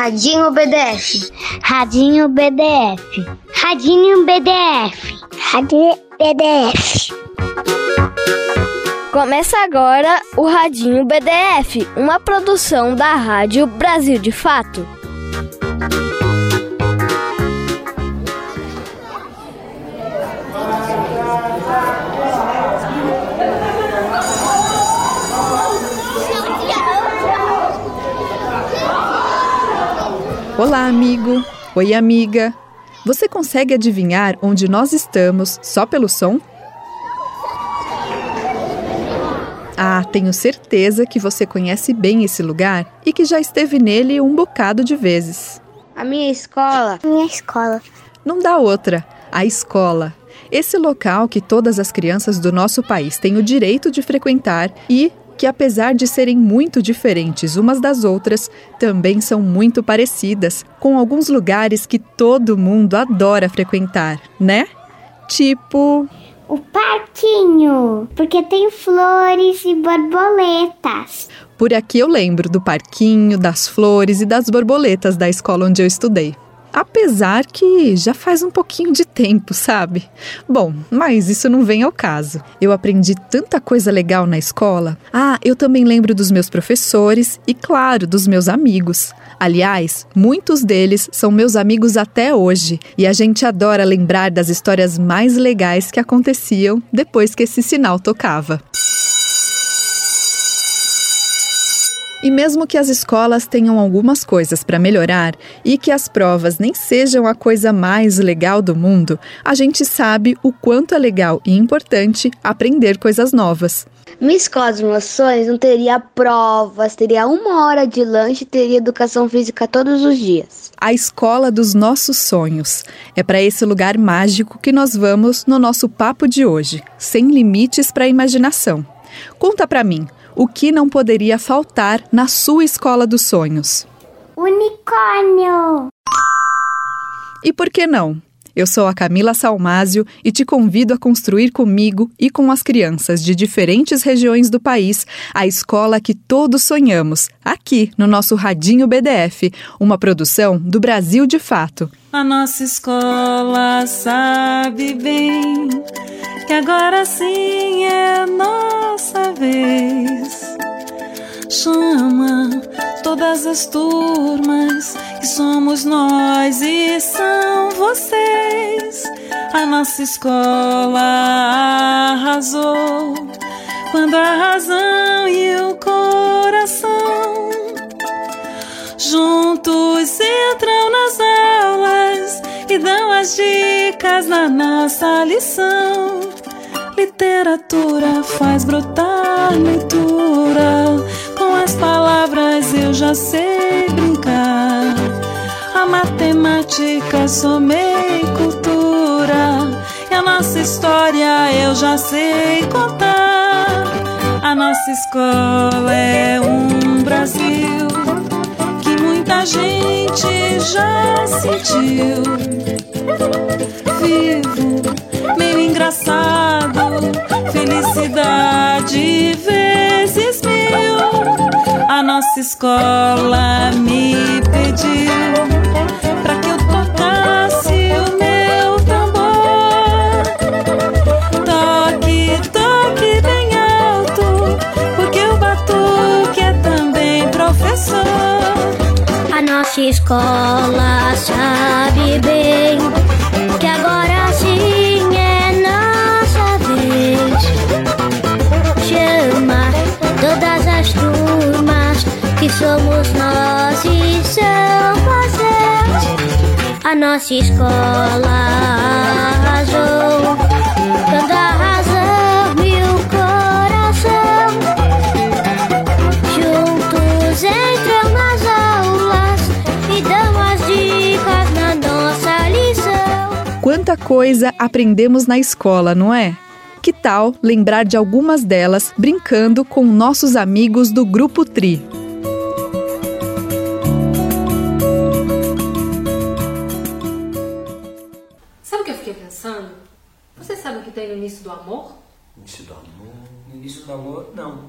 Radinho BDF. Radinho BDF. Radinho BDF. Radinho BDF. Começa agora o Radinho BDF, uma produção da Rádio Brasil de Fato. Olá, amigo! Oi, amiga! Você consegue adivinhar onde nós estamos só pelo som? Ah, tenho certeza que você conhece bem esse lugar e que já esteve nele um bocado de vezes. A minha escola. Minha escola. Não dá outra. A escola. Esse local que todas as crianças do nosso país têm o direito de frequentar e que, apesar de serem muito diferentes umas das outras, também são muito parecidas, com alguns lugares que todo mundo adora frequentar, né? Tipo. O parquinho, porque tem flores e borboletas. Por aqui eu lembro do parquinho, das flores e das borboletas da escola onde eu estudei. Apesar que já faz um pouquinho de tempo, sabe? Bom, mas isso não vem ao caso. Eu aprendi tanta coisa legal na escola. Ah, eu também lembro dos meus professores e, claro, dos meus amigos. Aliás, muitos deles são meus amigos até hoje e a gente adora lembrar das histórias mais legais que aconteciam depois que esse sinal tocava. E mesmo que as escolas tenham algumas coisas para melhorar e que as provas nem sejam a coisa mais legal do mundo, a gente sabe o quanto é legal e importante aprender coisas novas. Minha escola dos meus sonhos não teria provas, teria uma hora de lanche, teria educação física todos os dias. A escola dos nossos sonhos. É para esse lugar mágico que nós vamos no nosso papo de hoje, sem limites para a imaginação. Conta para mim, o que não poderia faltar na sua escola dos sonhos? Unicórnio! E por que não? Eu sou a Camila Salmásio e te convido a construir comigo e com as crianças de diferentes regiões do país a escola que todos sonhamos, aqui no nosso Radinho BDF, uma produção do Brasil de Fato. A nossa escola sabe bem que agora sim é nossa vez. Chama todas as turmas que somos nós e são vocês. A nossa escola arrasou quando a razão e o coração juntos entram nas aulas e dão as dicas na nossa lição. Literatura faz brotar leitura. Com as palavras eu já sei brincar. A matemática somei cultura. E a nossa história eu já sei contar. A nossa escola é um Brasil muita gente já sentiu. Vivo, meio engraçado, felicidade vezes mil. A nossa escola me pediu nossa escola sabe bem que agora sim é nossa vez. Chama todas as turmas que somos nós e são vocês. A nossa escola arrasou Quanta coisa aprendemos na escola, não é? Que tal lembrar de algumas delas brincando com nossos amigos do Grupo Tri? Sabe o que eu fiquei pensando? Você sabe o que tem no início do amor? Início do amor. No início do amor, não.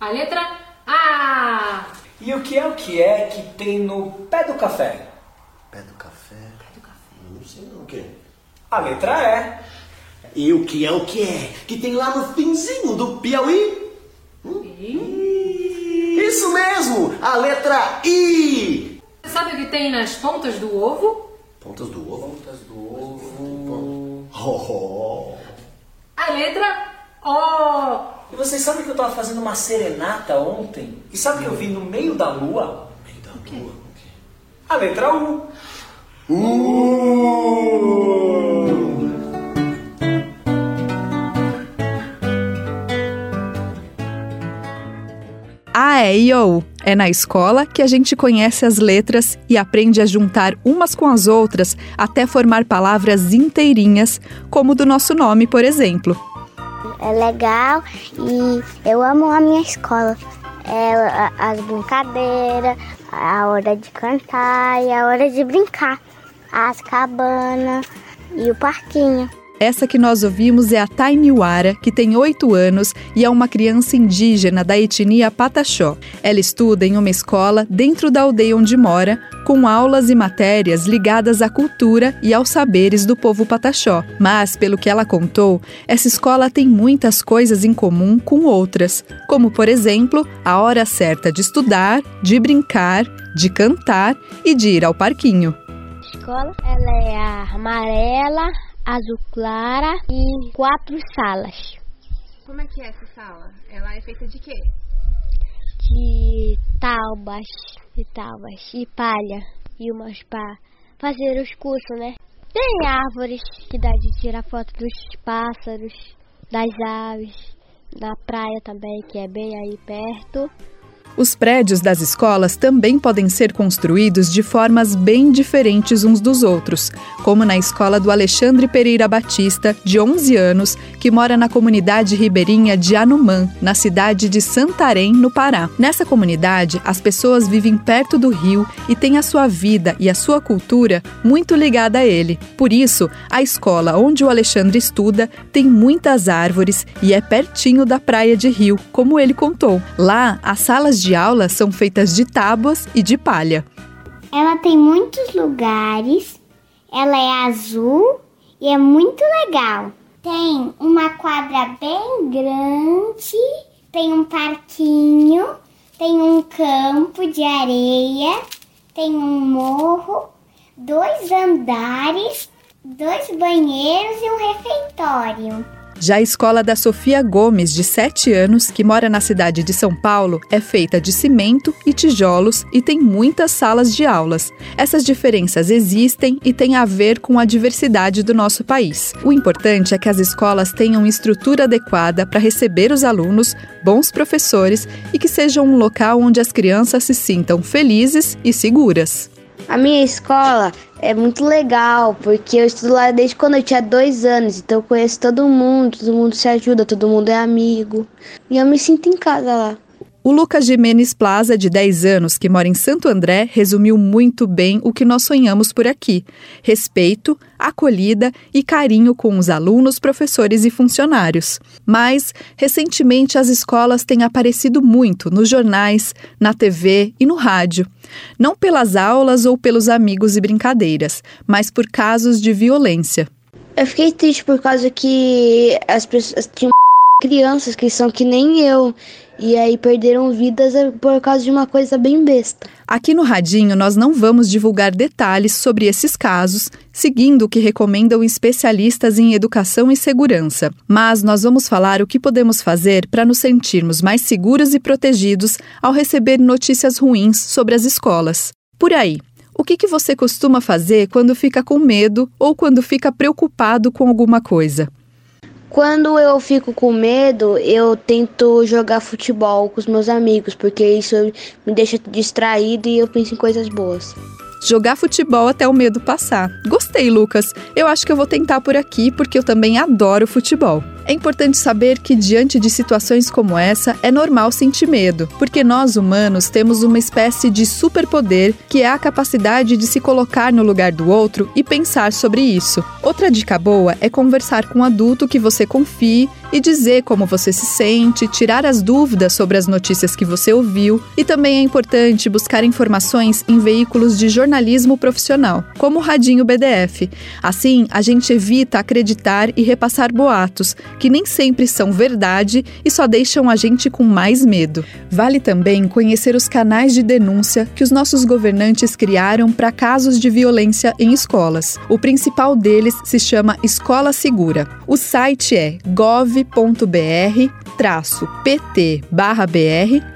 A letra A! E o que é o que é que tem no pé do café? Pé do café? Pé do café. Não sei não o que. A letra é. E o que é o que é que tem lá no finzinho do Piauí? Hum? Isso mesmo, a letra I. Você sabe o que tem nas pontas do ovo? Pontas do ovo? Pontas do ovo. Oh, A letra O. E vocês sabem que eu tava fazendo uma serenata ontem? E sabe o que eu vi no meio da lua? meio da lua. A letra U. A, E. É na escola que a gente conhece as letras e aprende a juntar umas com as outras até formar palavras inteirinhas, como do nosso nome, por exemplo. É legal e eu amo a minha escola. É, as brincadeiras, a hora de cantar e a hora de brincar. As cabanas e o parquinho. Essa que nós ouvimos é a Tainiwara, que tem 8 anos e é uma criança indígena da etnia Pataxó. Ela estuda em uma escola dentro da aldeia onde mora, com aulas e matérias ligadas à cultura e aos saberes do povo Pataxó. Mas, pelo que ela contou, essa escola tem muitas coisas em comum com outras, como, por exemplo, a hora certa de estudar, de brincar, de cantar e de ir ao parquinho. escola ela é a amarela, azul clara e quatro salas. Como é que é essa sala? Ela é feita de quê? de taubas, de taubas e palha e umas para fazer os cursos, né? Tem árvores que dá de tirar foto dos pássaros, das aves, na praia também, que é bem aí perto. Os prédios das escolas também podem ser construídos de formas bem diferentes uns dos outros, como na escola do Alexandre Pereira Batista, de 11 anos, que mora na comunidade ribeirinha de Anumã, na cidade de Santarém, no Pará. Nessa comunidade, as pessoas vivem perto do rio e têm a sua vida e a sua cultura muito ligada a ele. Por isso, a escola onde o Alexandre estuda tem muitas árvores e é pertinho da praia de rio, como ele contou. Lá, as salas de aula são feitas de tábuas e de palha. Ela tem muitos lugares, ela é azul e é muito legal. Tem uma quadra bem grande, tem um parquinho, tem um campo de areia, tem um morro, dois andares, dois banheiros e um refeitório. Já a escola da Sofia Gomes, de 7 anos, que mora na cidade de São Paulo, é feita de cimento e tijolos e tem muitas salas de aulas. Essas diferenças existem e têm a ver com a diversidade do nosso país. O importante é que as escolas tenham estrutura adequada para receber os alunos, bons professores e que seja um local onde as crianças se sintam felizes e seguras. A minha escola é muito legal, porque eu estudo lá desde quando eu tinha dois anos, então eu conheço todo mundo, todo mundo se ajuda, todo mundo é amigo. E eu me sinto em casa lá. O Lucas Jimenez Plaza, de 10 anos, que mora em Santo André, resumiu muito bem o que nós sonhamos por aqui: respeito, acolhida e carinho com os alunos, professores e funcionários. Mas, recentemente, as escolas têm aparecido muito nos jornais, na TV e no rádio. Não pelas aulas ou pelos amigos e brincadeiras, mas por casos de violência. Eu fiquei triste por causa que as pessoas tinham crianças que são que nem eu e aí perderam vidas por causa de uma coisa bem besta. Aqui no Radinho, nós não vamos divulgar detalhes sobre esses casos, seguindo o que recomendam especialistas em educação e segurança. Mas nós vamos falar o que podemos fazer para nos sentirmos mais seguros e protegidos ao receber notícias ruins sobre as escolas. Por aí, o que, que você costuma fazer quando fica com medo ou quando fica preocupado com alguma coisa? Quando eu fico com medo, eu tento jogar futebol com os meus amigos, porque isso me deixa distraído e eu penso em coisas boas. Jogar futebol até o medo passar. Gostei, Lucas. Eu acho que eu vou tentar por aqui porque eu também adoro futebol. É importante saber que, diante de situações como essa, é normal sentir medo, porque nós humanos temos uma espécie de superpoder que é a capacidade de se colocar no lugar do outro e pensar sobre isso. Outra dica boa é conversar com um adulto que você confie e dizer como você se sente, tirar as dúvidas sobre as notícias que você ouviu e também é importante buscar informações em veículos de jornalismo profissional, como o Radinho BDF. Assim, a gente evita acreditar e repassar boatos, que nem sempre são verdade e só deixam a gente com mais medo. Vale também conhecer os canais de denúncia que os nossos governantes criaram para casos de violência em escolas. O principal deles se chama Escola Segura. O site é gov pt br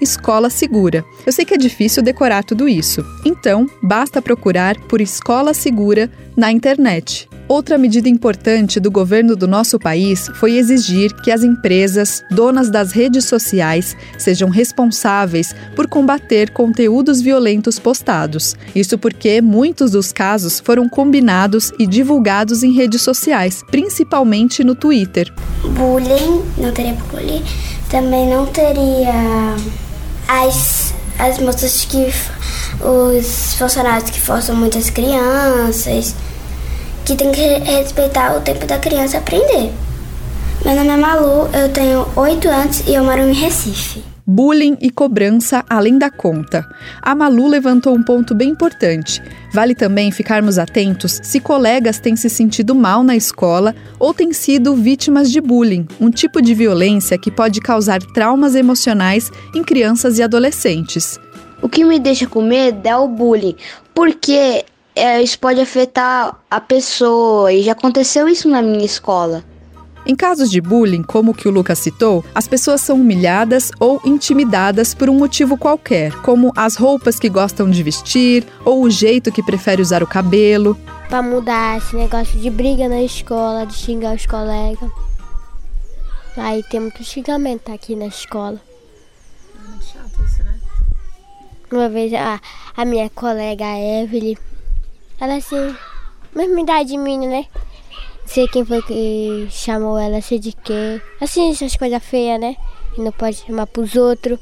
escola segura. Eu sei que é difícil decorar tudo isso, então basta procurar por escola segura na internet. Outra medida importante do governo do nosso país foi exigir que as empresas, donas das redes sociais, sejam responsáveis por combater conteúdos violentos postados. Isso porque muitos dos casos foram combinados e divulgados em redes sociais, principalmente no Twitter. Bullying, não teria bullying, também não teria as, as moças que. os funcionários que forçam muitas crianças que tem que respeitar o tempo da criança aprender. Meu nome é Malu, eu tenho 8 anos e eu moro em Recife. Bullying e cobrança além da conta. A Malu levantou um ponto bem importante. Vale também ficarmos atentos se colegas têm se sentido mal na escola ou têm sido vítimas de bullying, um tipo de violência que pode causar traumas emocionais em crianças e adolescentes. O que me deixa com medo é o bullying, porque é, isso pode afetar a pessoa e já aconteceu isso na minha escola. Em casos de bullying, como o que o Lucas citou, as pessoas são humilhadas ou intimidadas por um motivo qualquer, como as roupas que gostam de vestir ou o jeito que prefere usar o cabelo. Para mudar esse negócio de briga na escola, de xingar os colegas. Aí tem muito xingamento aqui na escola. É muito chato isso, né? Uma vez a, a minha colega Evelyn ela assim, mesma idade minha, né? Sei quem foi que chamou ela, sei de quê. Assim, essas coisas feias, né? E não pode chamar pros outros.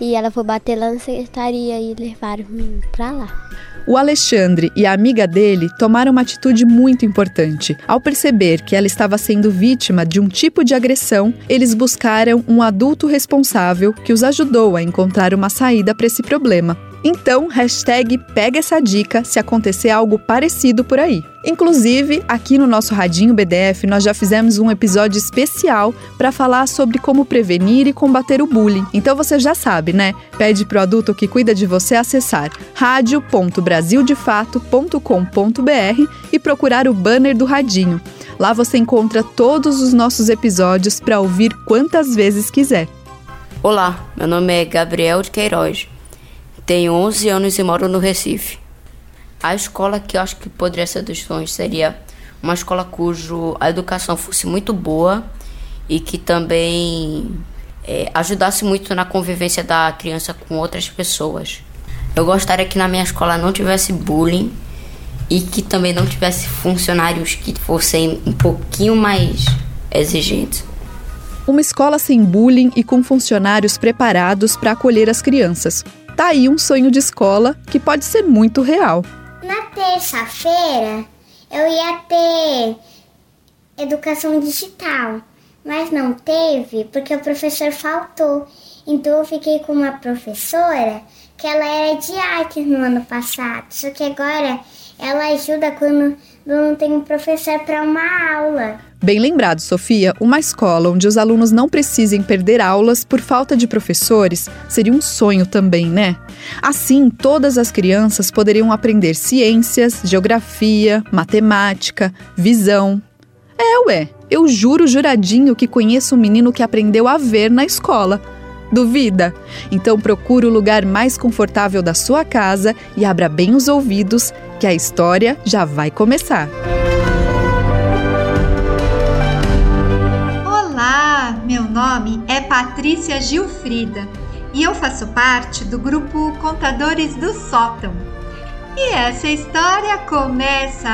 E ela foi bater lá na secretaria e levaram pra lá. O Alexandre e a amiga dele tomaram uma atitude muito importante. Ao perceber que ela estava sendo vítima de um tipo de agressão, eles buscaram um adulto responsável que os ajudou a encontrar uma saída para esse problema. Então, hashtag pega essa dica se acontecer algo parecido por aí. Inclusive, aqui no nosso Radinho BDF, nós já fizemos um episódio especial para falar sobre como prevenir e combater o bullying. Então você já sabe, né? Pede pro adulto que cuida de você acessar radio.brasildefato.com.br e procurar o banner do Radinho. Lá você encontra todos os nossos episódios para ouvir quantas vezes quiser. Olá, meu nome é Gabriel de Queiroz. Tenho 11 anos e moro no Recife. A escola que eu acho que poderia ser dos sonhos seria uma escola cujo a educação fosse muito boa e que também é, ajudasse muito na convivência da criança com outras pessoas. Eu gostaria que na minha escola não tivesse bullying e que também não tivesse funcionários que fossem um pouquinho mais exigentes. Uma escola sem bullying e com funcionários preparados para acolher as crianças. Tá aí um sonho de escola que pode ser muito real. Na terça-feira eu ia ter educação digital, mas não teve porque o professor faltou. Então eu fiquei com uma professora que ela era de artes no ano passado, só que agora ela ajuda quando não tem um professor para uma aula. Bem lembrado, Sofia, uma escola onde os alunos não precisem perder aulas por falta de professores seria um sonho também, né? Assim, todas as crianças poderiam aprender ciências, geografia, matemática, visão. É, ué, eu juro juradinho que conheço um menino que aprendeu a ver na escola. Duvida? Então procure o lugar mais confortável da sua casa e abra bem os ouvidos, que a história já vai começar. Patrícia Gilfrida e eu faço parte do grupo Contadores do Sótão. E essa história começa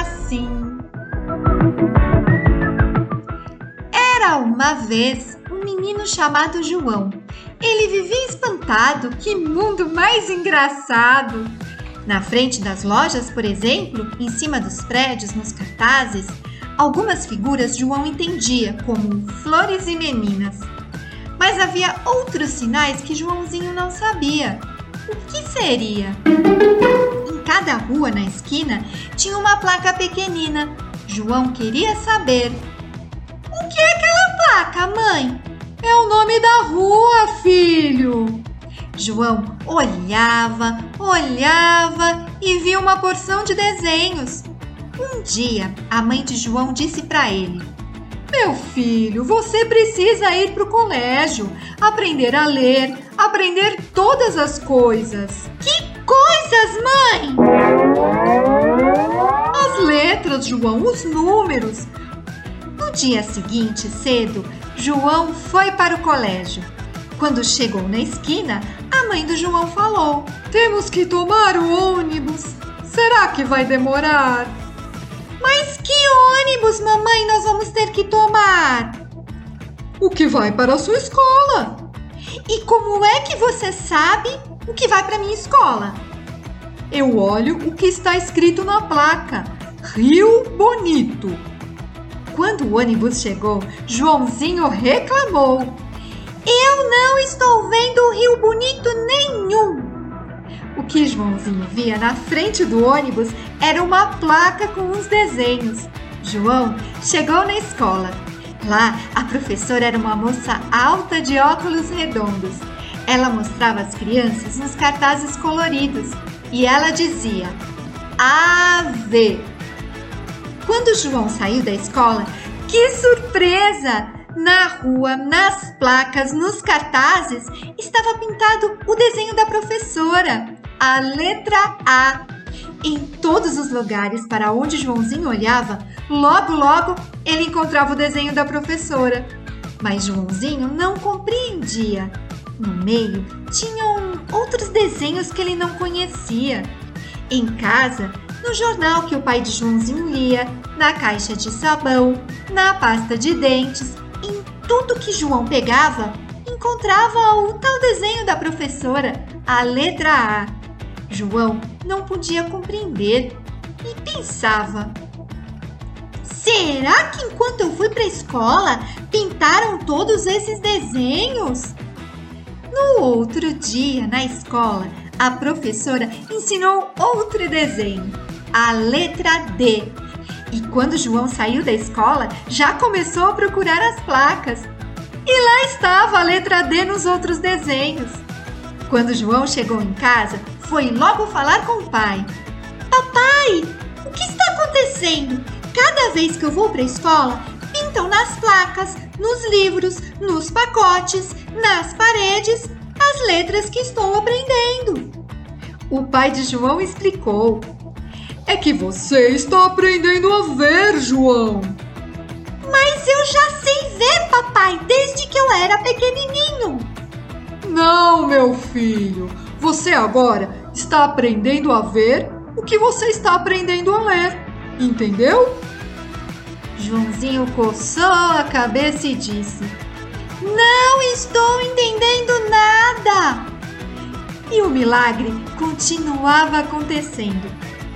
assim. Era uma vez um menino chamado João. Ele vivia espantado. Que mundo mais engraçado! Na frente das lojas, por exemplo, em cima dos prédios, nos cartazes, algumas figuras João entendia como flores e meninas. Mas havia outros sinais que Joãozinho não sabia. O que seria? Em cada rua na esquina tinha uma placa pequenina. João queria saber. O que é aquela placa, mãe? É o nome da rua, filho. João olhava, olhava e viu uma porção de desenhos. Um dia, a mãe de João disse para ele: Meu filho, você precisa ir para o colégio, aprender a ler, aprender todas as coisas. Que coisas, mãe? As letras, João, os números. No dia seguinte, cedo, João foi para o colégio. Quando chegou na esquina, a mãe do João falou: Temos que tomar o ônibus. Será que vai demorar? Mas que ônibus, mamãe, nós vamos ter que tomar? O que vai para a sua escola. E como é que você sabe o que vai para minha escola? Eu olho o que está escrito na placa: Rio Bonito. Quando o ônibus chegou, Joãozinho reclamou: Eu não estou vendo rio bonito nenhum. O que Joãozinho via na frente do ônibus era uma placa com uns desenhos. João chegou na escola. Lá, a professora era uma moça alta de óculos redondos. Ela mostrava às crianças uns cartazes coloridos e ela dizia: Ave. Quando João saiu da escola, que surpresa! Na rua, nas placas, nos cartazes, estava pintado o desenho da professora, a letra A. Em todos os lugares para onde Joãozinho olhava, logo logo ele encontrava o desenho da professora. Mas Joãozinho não compreendia. No meio tinham outros desenhos que ele não conhecia. Em casa, no jornal que o pai de Joãozinho lia, na caixa de sabão, na pasta de dentes, em tudo que João pegava, encontrava o tal desenho da professora, a letra A. João não podia compreender e pensava: Será que enquanto eu fui para a escola pintaram todos esses desenhos? No outro dia, na escola, a professora ensinou outro desenho, a letra D. E quando João saiu da escola, já começou a procurar as placas. E lá estava a letra D nos outros desenhos. Quando João chegou em casa, foi logo falar com o pai. Papai, o que está acontecendo? Cada vez que eu vou para a escola, pintam nas placas, nos livros, nos pacotes, nas paredes, as letras que estou aprendendo. O pai de João explicou. É que você está aprendendo a ver, João. Mas eu já sei ver, papai, desde que eu era pequenininho. Não, meu filho. Você agora está aprendendo a ver o que você está aprendendo a ler. Entendeu? Joãozinho coçou a cabeça e disse: Não estou entendendo nada. E o milagre continuava acontecendo.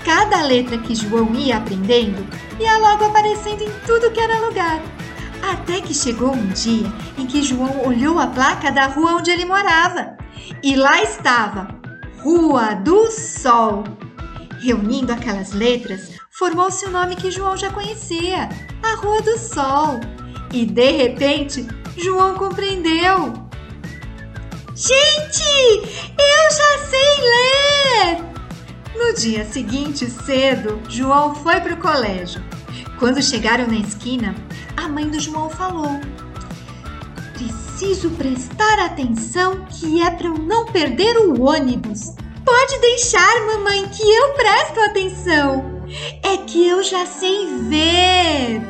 Cada letra que João ia aprendendo ia logo aparecendo em tudo que era lugar. Até que chegou um dia em que João olhou a placa da rua onde ele morava. E lá estava Rua do Sol. Reunindo aquelas letras, formou-se o nome que João já conhecia, a Rua do Sol. E de repente, João compreendeu. Gente, eu já sei ler! No dia seguinte, cedo, João foi para o colégio. Quando chegaram na esquina, a mãe do João falou: Preciso prestar atenção que é para eu não perder o ônibus. Pode deixar, mamãe, que eu presto atenção. É que eu já sei ver.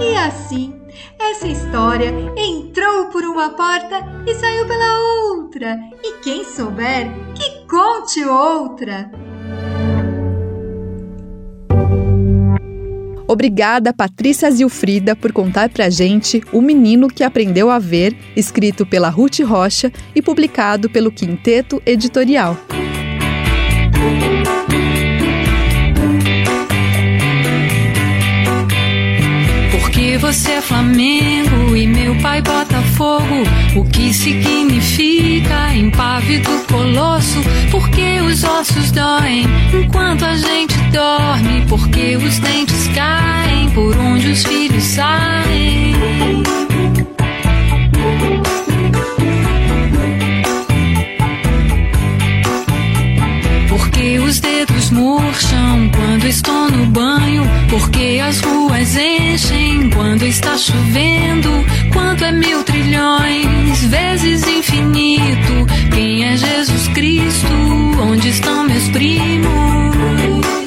E assim essa história entrou por uma porta e saiu pela outra. E quem souber, que conte outra. Obrigada, Patrícia Zilfrida, por contar pra gente O Menino que Aprendeu a Ver, escrito pela Ruth Rocha e publicado pelo Quinteto Editorial. Porque você é Flamengo e meu pai Botafogo. O que significa impávido colosso? Porque os ossos doem enquanto a gente dorme. Porque os dentes caem por onde os filhos saem. Murcham quando estou no banho. Porque as ruas enchem quando está chovendo. Quanto é mil trilhões vezes infinito? Quem é Jesus Cristo? Onde estão meus primos?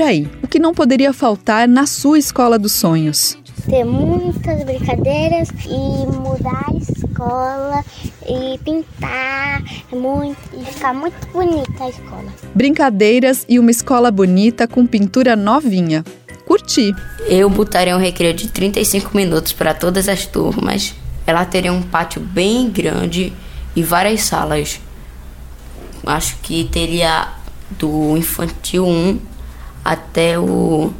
Por aí, o que não poderia faltar na sua escola dos sonhos? Ter muitas brincadeiras e mudar a escola e pintar muito e ficar muito bonita a escola. Brincadeiras e uma escola bonita com pintura novinha. Curti. Eu botaria um recreio de 35 minutos para todas as turmas. Ela teria um pátio bem grande e várias salas. Acho que teria do infantil 1 até o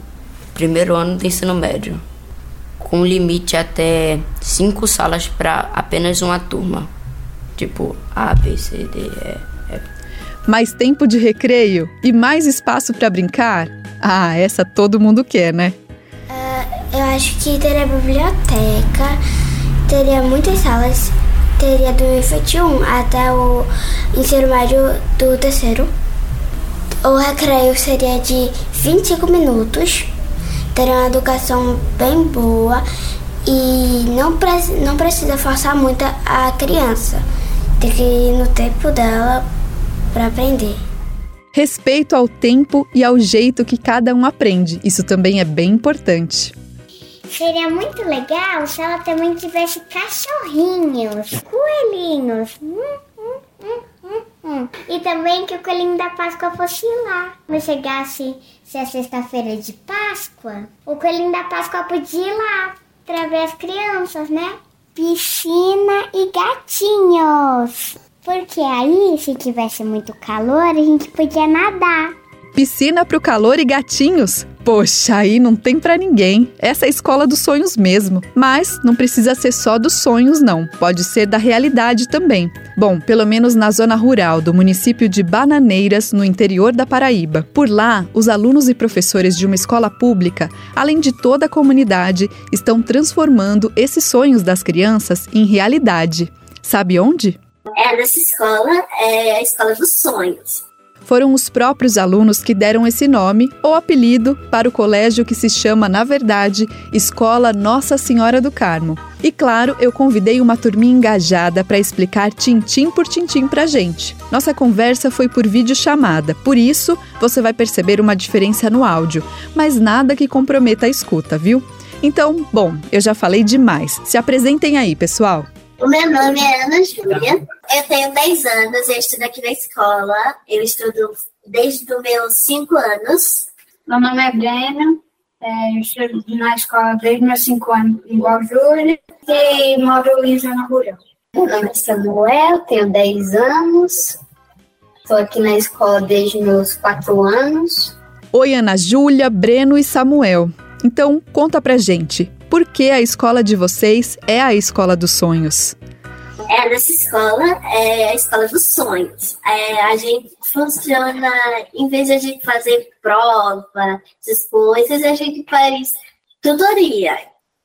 primeiro ano do ensino médio, com limite até cinco salas para apenas uma turma, tipo A, B, C, D, E, F. Mais tempo de recreio e mais espaço para brincar? Ah, essa todo mundo quer, né? Eu acho que teria biblioteca, teria muitas salas, teria do infantil 1 até o ensino médio do terceiro. O recreio seria de 25 minutos, teria uma educação bem boa e não, preci- não precisa forçar muito a criança. Tem que ir no tempo dela para aprender. Respeito ao tempo e ao jeito que cada um aprende. Isso também é bem importante. Seria muito legal se ela também tivesse cachorrinhos, coelhinhos. Hum, hum. E também que o coelhinho da Páscoa fosse lá. Quando chegasse se é sexta-feira de Páscoa, o coelhinho da Páscoa podia ir lá para ver as crianças, né? Piscina e gatinhos. Porque aí, se tivesse muito calor, a gente podia nadar. Piscina pro calor e gatinhos? Poxa, aí não tem pra ninguém. Essa é a escola dos sonhos mesmo. Mas não precisa ser só dos sonhos, não. Pode ser da realidade também. Bom, pelo menos na zona rural do município de Bananeiras, no interior da Paraíba. Por lá, os alunos e professores de uma escola pública, além de toda a comunidade, estão transformando esses sonhos das crianças em realidade. Sabe onde? É, nessa escola é a escola dos sonhos. Foram os próprios alunos que deram esse nome ou apelido para o colégio que se chama, na verdade, Escola Nossa Senhora do Carmo. E claro, eu convidei uma turminha engajada para explicar tintim por tintim pra gente. Nossa conversa foi por videochamada, por isso você vai perceber uma diferença no áudio, mas nada que comprometa a escuta, viu? Então, bom, eu já falei demais. Se apresentem aí, pessoal. O meu nome é Ana Júlia, eu tenho 10 anos, eu estudo aqui na escola, eu estudo desde os meus 5 anos. Meu nome é Breno, é, eu estudo na escola desde meus 5 anos, igual Júlia, e moro em zona rural. Meu nome é Samuel, tenho 10 anos, estou aqui na escola desde meus 4 anos. Oi, Ana Júlia, Breno e Samuel. Então, conta pra gente, por que a escola de vocês é a escola dos sonhos? É, nessa escola é a escola dos sonhos. É, a gente funciona, em vez de a gente fazer prova, essas coisas, a gente faz Tutoria.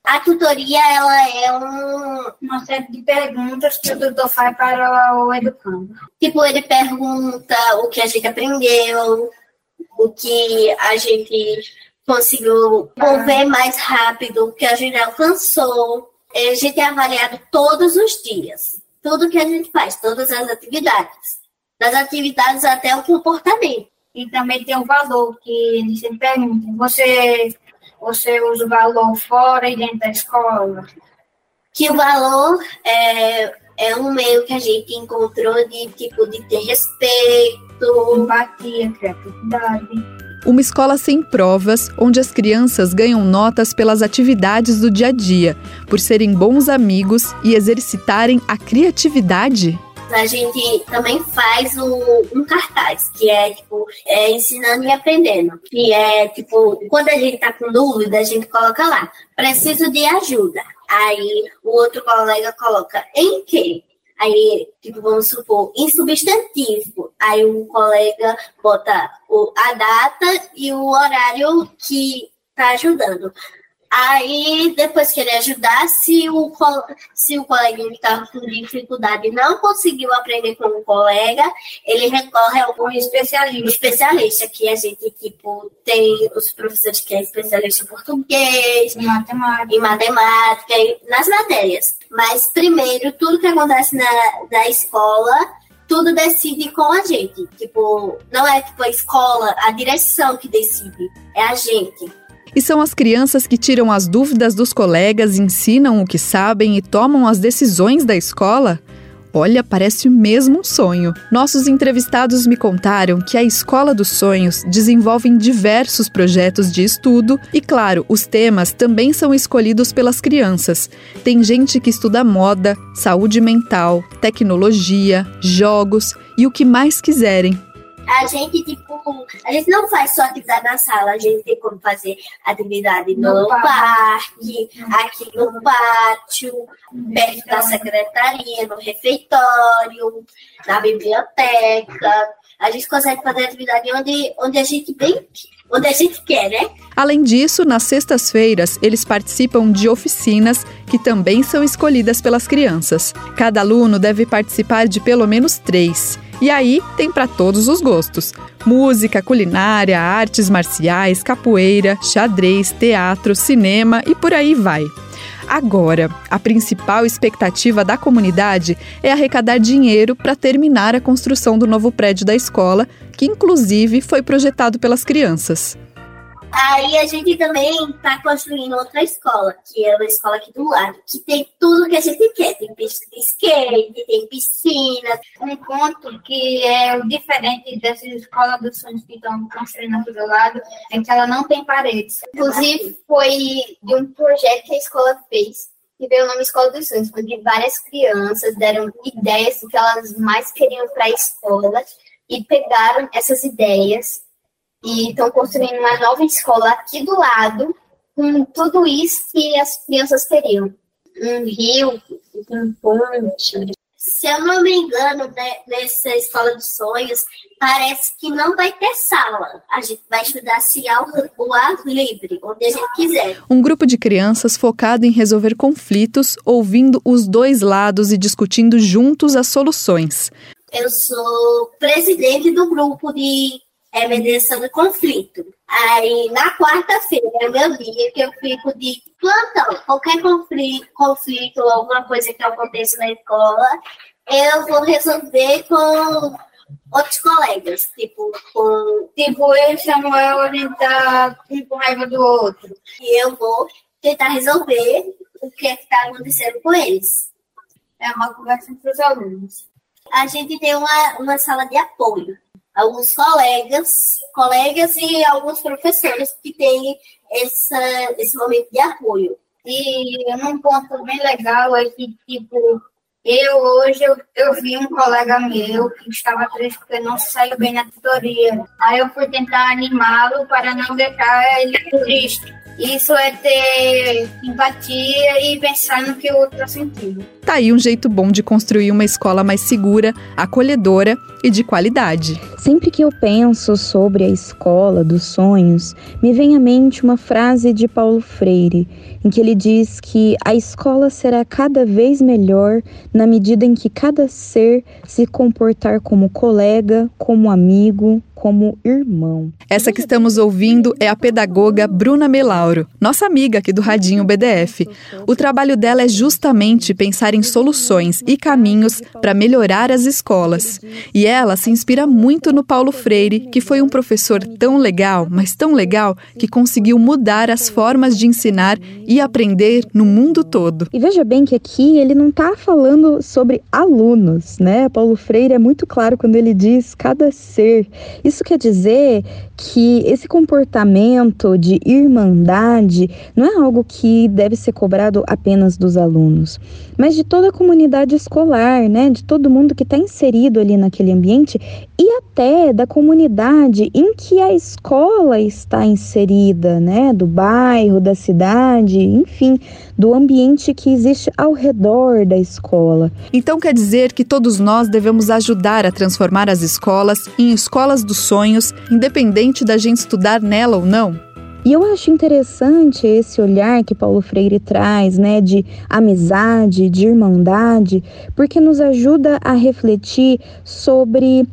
A tutoria ela é um, uma série de perguntas que o tutor faz para o educando. Tipo, ele pergunta o que a gente aprendeu, o que a gente conseguiu mover mais rápido, que a gente alcançou. A gente é avaliado todos os dias. Tudo que a gente faz, todas as atividades. Das atividades até o comportamento. E também tem o valor, que eles sempre perguntam. Você você usa o valor fora e dentro da escola? Que o valor é, é um meio que a gente encontrou de tipo de ter respeito, empatia, criatividade. Uma escola sem provas, onde as crianças ganham notas pelas atividades do dia a dia, por serem bons amigos e exercitarem a criatividade? a gente também faz o, um cartaz, que é tipo, é, ensinando e aprendendo. Que é tipo, quando a gente tá com dúvida, a gente coloca lá, preciso de ajuda. Aí o outro colega coloca em quê? Aí, tipo, vamos supor, em substantivo. Aí um colega bota o, a data e o horário que tá ajudando. Aí, depois que ele ajudar, se o, se o coleguinha que estava com dificuldade não conseguiu aprender com o colega, ele recorre a algum especialista, especialista que a gente, tipo, tem os professores que é especialista em português, em matemática, em matemática nas matérias. Mas, primeiro, tudo que acontece na, na escola tudo decide com a gente. Tipo, não é tipo a escola, a direção que decide, é a gente. E são as crianças que tiram as dúvidas dos colegas, ensinam o que sabem e tomam as decisões da escola? Olha, parece mesmo um sonho. Nossos entrevistados me contaram que a Escola dos Sonhos desenvolve diversos projetos de estudo e, claro, os temas também são escolhidos pelas crianças. Tem gente que estuda moda, saúde mental, tecnologia, jogos e o que mais quiserem a gente, tipo, a gente não faz só atividade na sala, a gente tem como fazer atividade no, no parque, aqui no pátio, perto da secretaria, no refeitório, na biblioteca. A gente consegue fazer atividade onde, onde a gente bem onde a gente quer, né? Além disso, nas sextas-feiras, eles participam de oficinas que também são escolhidas pelas crianças. Cada aluno deve participar de pelo menos três. E aí tem para todos os gostos: música, culinária, artes marciais, capoeira, xadrez, teatro, cinema e por aí vai. Agora, a principal expectativa da comunidade é arrecadar dinheiro para terminar a construção do novo prédio da escola, que inclusive foi projetado pelas crianças. Aí a gente também está construindo outra escola, que é uma escola aqui do lado, que tem tudo que a gente quer. Tem pista de skate, tem piscina. Um ponto que é o diferente dessa escola dos sonhos que estão construindo aqui do lado é que ela não tem paredes. Inclusive, foi de um projeto que a escola fez, que veio o nome Escola dos Sonhos, onde várias crianças deram ideias do que elas mais queriam para a escola e pegaram essas ideias e estão construindo uma nova escola aqui do lado, com tudo isso que as crianças teriam. Um rio, um ponte. Se eu não me engano, né, nessa escola de sonhos, parece que não vai ter sala. A gente vai estudar se ao o ar livre, onde a gente quiser. Um grupo de crianças focado em resolver conflitos, ouvindo os dois lados e discutindo juntos as soluções. Eu sou presidente do grupo de é mediação do conflito. Aí, na quarta-feira, é o meu dia que eu fico de plantão. Qualquer conflito, conflito ou alguma coisa que aconteça na escola, eu vou resolver com outros colegas. Tipo, com... Tipo, eu e Samuel, a gente tá com raiva do outro. E eu vou tentar resolver o que é que está acontecendo com eles. É uma conversa entre os alunos. A gente tem uma, uma sala de apoio alguns colegas, colegas e alguns professores que têm essa, esse momento de apoio. E um ponto bem legal é que, tipo, eu hoje eu, eu vi um colega meu que estava triste porque não saiu bem na tutoria. Aí eu fui tentar animá-lo para não deixar ele triste. Isso é ter empatia e pensar no que o outro está sentindo. Tá aí um jeito bom de construir uma escola mais segura, acolhedora e de qualidade. Sempre que eu penso sobre a escola dos sonhos, me vem à mente uma frase de Paulo Freire, em que ele diz que a escola será cada vez melhor na medida em que cada ser se comportar como colega, como amigo, como irmão. Essa que estamos ouvindo é a pedagoga Bruna Melauro, nossa amiga aqui do Radinho BDF. O trabalho dela é justamente pensar em soluções e caminhos para melhorar as escolas. E ela se inspira muito no Paulo Freire, que foi um professor tão legal, mas tão legal, que conseguiu mudar as formas de ensinar e aprender no mundo todo. E veja bem que aqui ele não está falando sobre alunos, né? Paulo Freire é muito claro quando ele diz cada ser. Isso quer dizer que esse comportamento de irmandade não é algo que deve ser cobrado apenas dos alunos, mas de toda a comunidade escolar, né? De todo mundo que está inserido ali naquele ambiente e até da comunidade em que a escola está inserida, né? Do bairro, da cidade, enfim, do ambiente que existe ao redor da escola. Então quer dizer que todos nós devemos ajudar a transformar as escolas em escolas dos sonhos, independente da gente estudar nela ou não? E eu acho interessante esse olhar que Paulo Freire traz, né, de amizade, de irmandade, porque nos ajuda a refletir sobre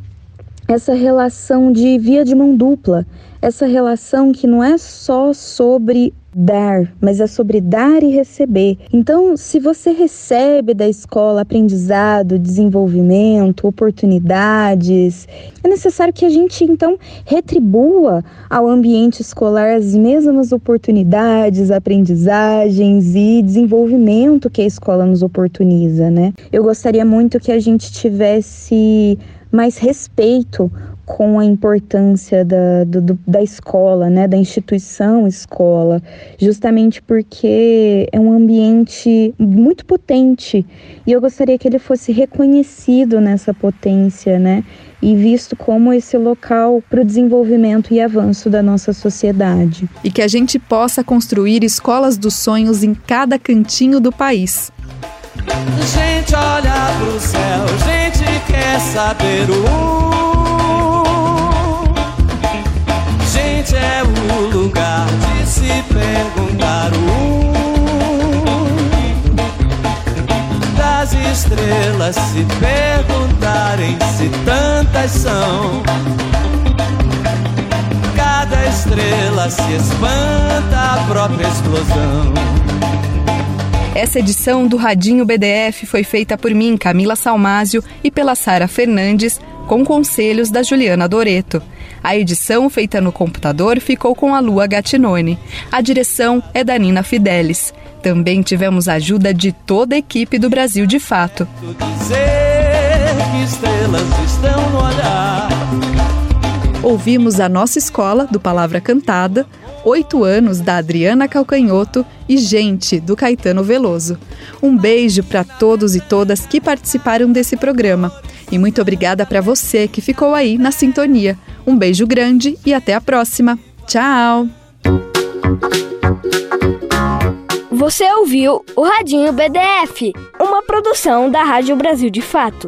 essa relação de via de mão dupla, essa relação que não é só sobre dar, mas é sobre dar e receber. Então, se você recebe da escola aprendizado, desenvolvimento, oportunidades, é necessário que a gente então retribua ao ambiente escolar as mesmas oportunidades, aprendizagens e desenvolvimento que a escola nos oportuniza, né? Eu gostaria muito que a gente tivesse mais respeito com a importância da, do, da escola, né, da instituição escola, justamente porque é um ambiente muito potente e eu gostaria que ele fosse reconhecido nessa potência, né, e visto como esse local para o desenvolvimento e avanço da nossa sociedade. E que a gente possa construir escolas dos sonhos em cada cantinho do país. Gente olha pro céu, gente quer saber o perguntar o das estrelas se perguntarem se tantas são. Cada estrela se espanta a própria explosão. Essa edição do Radinho BDF foi feita por mim, Camila Salmásio, e pela Sara Fernandes, com conselhos da Juliana Doreto. A edição, feita no computador, ficou com a Lua Gattinone. A direção é da Nina Fidelis. Também tivemos a ajuda de toda a equipe do Brasil de Fato. Ouvimos a nossa escola, do Palavra Cantada, Oito Anos, da Adriana Calcanhoto e Gente, do Caetano Veloso. Um beijo para todos e todas que participaram desse programa. E muito obrigada para você que ficou aí na sintonia. Um beijo grande e até a próxima. Tchau! Você ouviu o Radinho BDF, uma produção da Rádio Brasil de Fato.